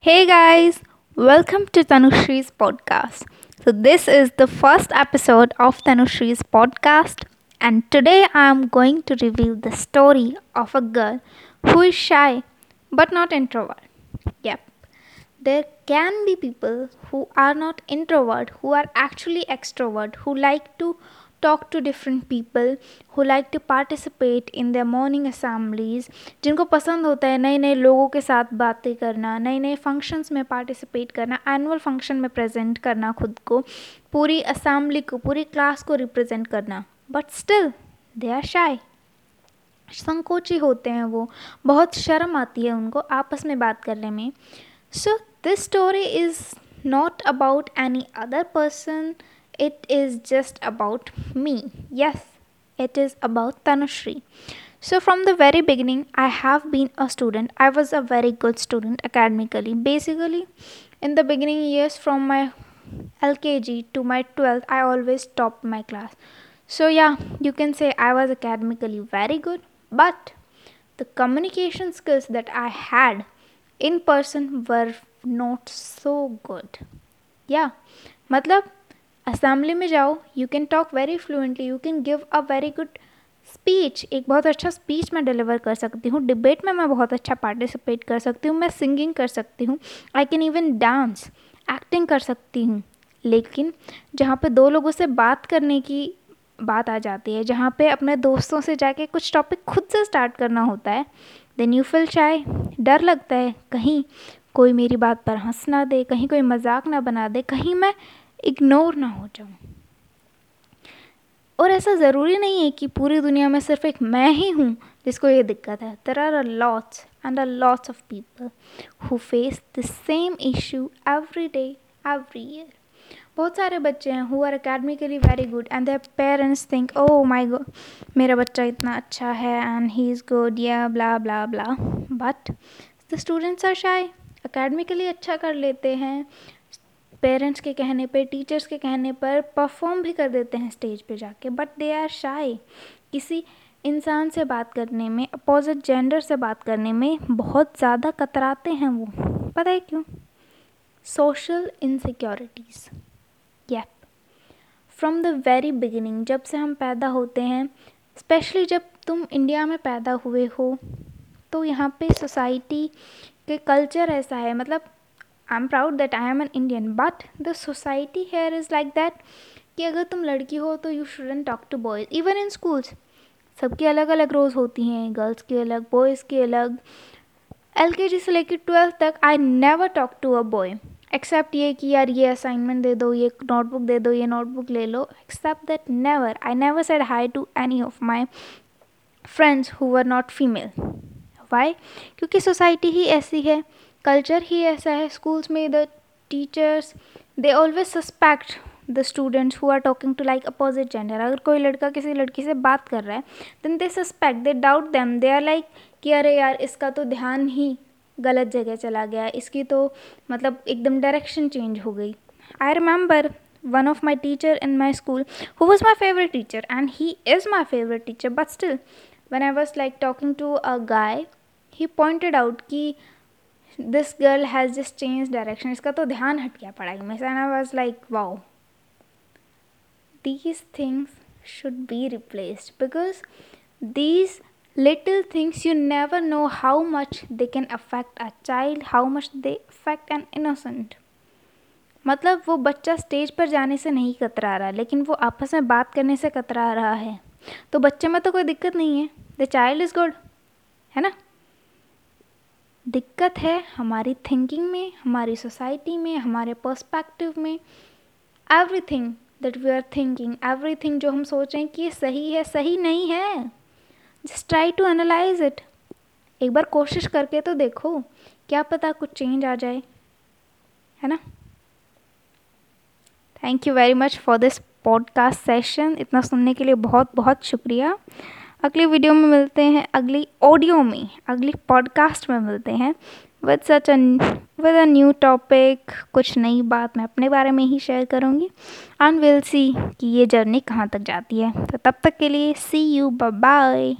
Hey guys, welcome to Tanushri's podcast. So, this is the first episode of Tanushri's podcast, and today I am going to reveal the story of a girl who is shy but not introvert. Yep, there can be people who are not introvert who are actually extrovert who like to talk to different people who like to participate in their morning assemblies, जिनको पसंद होता है नए नए लोगों के साथ बातें करना नए नए फ़ंक्शंस में पार्टिसिपेट करना एनुअल फ़ंक्शन में प्रेजेंट करना खुद को, पूरी असेंबली को, पूरी क्लास को रिप्रेजेंट करना। बट स्टिल दे आर शाई संकोची होते हैं वो। बहुत शर्म आती है उनको आपस में बात करने में। So this story is not about any other person it is just about me yes it is about tanushri so from the very beginning i have been a student i was a very good student academically basically in the beginning years from my lkg to my 12th i always topped my class so yeah you can say i was academically very good but the communication skills that i had in person were not so good yeah मतलब assembly में जाओ you can talk very fluently you can give a very good speech एक बहुत अच्छा speech मैं deliver कर सकती हूँ डिबेट में मैं बहुत अच्छा पार्टिसिपेट कर सकती हूँ, मैं सिंगिंग कर सकती हूँ I can even dance acting कर सकती हूँ. लेकिन जहाँ पे दो लोगों से बात करने की बात आ जाती है, जहाँ पे अपने दोस्तों से जाके कुछ टॉपिक खुद से स्टार्ट करना होता है देन यू फील चाय डर लगता है, कहीं कोई मेरी बात पर हंस ना दे, कहीं कोई मज़ाक ना बना दे, कहीं मैं इग्नोर ना हो जाऊँ। और ऐसा ज़रूरी नहीं है कि पूरी दुनिया में सिर्फ़ एक मैं ही हूँ जिसको ये दिक्कत है। There are a lots and a lots of people who face the same issue every day every year बहुत सारे बच्चे हैं who are academically very good and their parents think oh my god मेरा बच्चा इतना अच्छा है एंड ही इज़ गुड या blah blah blah but the students are shy academically अच्छा कर लेते हैं। पेरेंट्स के कहने पे, टीचर्स के कहने पर परफॉर्म भी कर देते हैं स्टेज पे जाके बट दे आर शाई किसी इंसान से बात करने में अपोजिट जेंडर से बात करने में बहुत ज़्यादा कतराते हैं वो। पता है क्यों? Social insecurities yup from the very beginning जब से हम पैदा होते हैं स्पेशली जब तुम इंडिया में पैदा हुए हो तो यहाँ पे सोसाइटी के कल्चर ऐसा है मतलब I am proud that I am an Indian but the society here is like that कि अगर तुम लड़की हो तो you shouldn't talk to boys even in schools सबकी अलग अलग रोज़ होती हैं गर्ल्स की अलग बॉयज़ की अलग. एल के जी से लेकर ट्वेल्थ तक I never talk to a boy except ये कि यार ये असाइनमेंट दे दो, ये नोटबुक दे दो, ये नोटबुक ले लो except that never I never said hi to any of my friends who are not female why क्योंकि सोसाइटी ही ऐसी है कल्चर ही ऐसा है स्कूल्स में the teachers they always suspect the students who are talking to like opposite gender अगर कोई लड़का किसी लड़की से बात कर रहा है then they suspect they doubt them they are like कि अरे यार, इसका तो ध्यान ही गलत जगह चला गया इसकी तो मतलब एकदम डायरेक्शन चेंज हो गई। I remember one of my teacher in my school who was my favorite teacher and he is my favorite teacher, but still, when i was like talking to a guy, he pointed out कि this girl has just change direction इसका तो ध्यान हट गया पढ़ाई में। I was like wow these things should be replaced because these little things you never know how much they can affect a child how much they affect an innocent मतलब वो बच्चा स्टेज पर जाने से नहीं कतरा रहा, लेकिन वो आपस में बात करने से कतरा रहा है। तो बच्चे में तो कोई दिक्कत नहीं है। द चाइल्ड इज़ गुड है ना? दिक्कत है हमारी थिंकिंग में, हमारी सोसाइटी में, हमारे पर्सपेक्टिव में। Everything that we are thinking everything जो हम सोच कि ये सही है, सही नहीं है। Just try to analyse it एक बार कोशिश करके तो देखो, क्या पता कुछ चेंज आ जाए। है ना? Thank you very much for this podcast session इतना सुनने के लिए बहुत बहुत शुक्रिया। अगली वीडियो में मिलते हैं, अगली ऑडियो में, अगली पॉडकास्ट में मिलते हैं। With such with a new topic कुछ नई बात मैं अपने बारे में ही शेयर करूँगी। एंड विल सी कि ये जर्नी कहाँ तक जाती है। तो तब तक के लिए सी यू बाय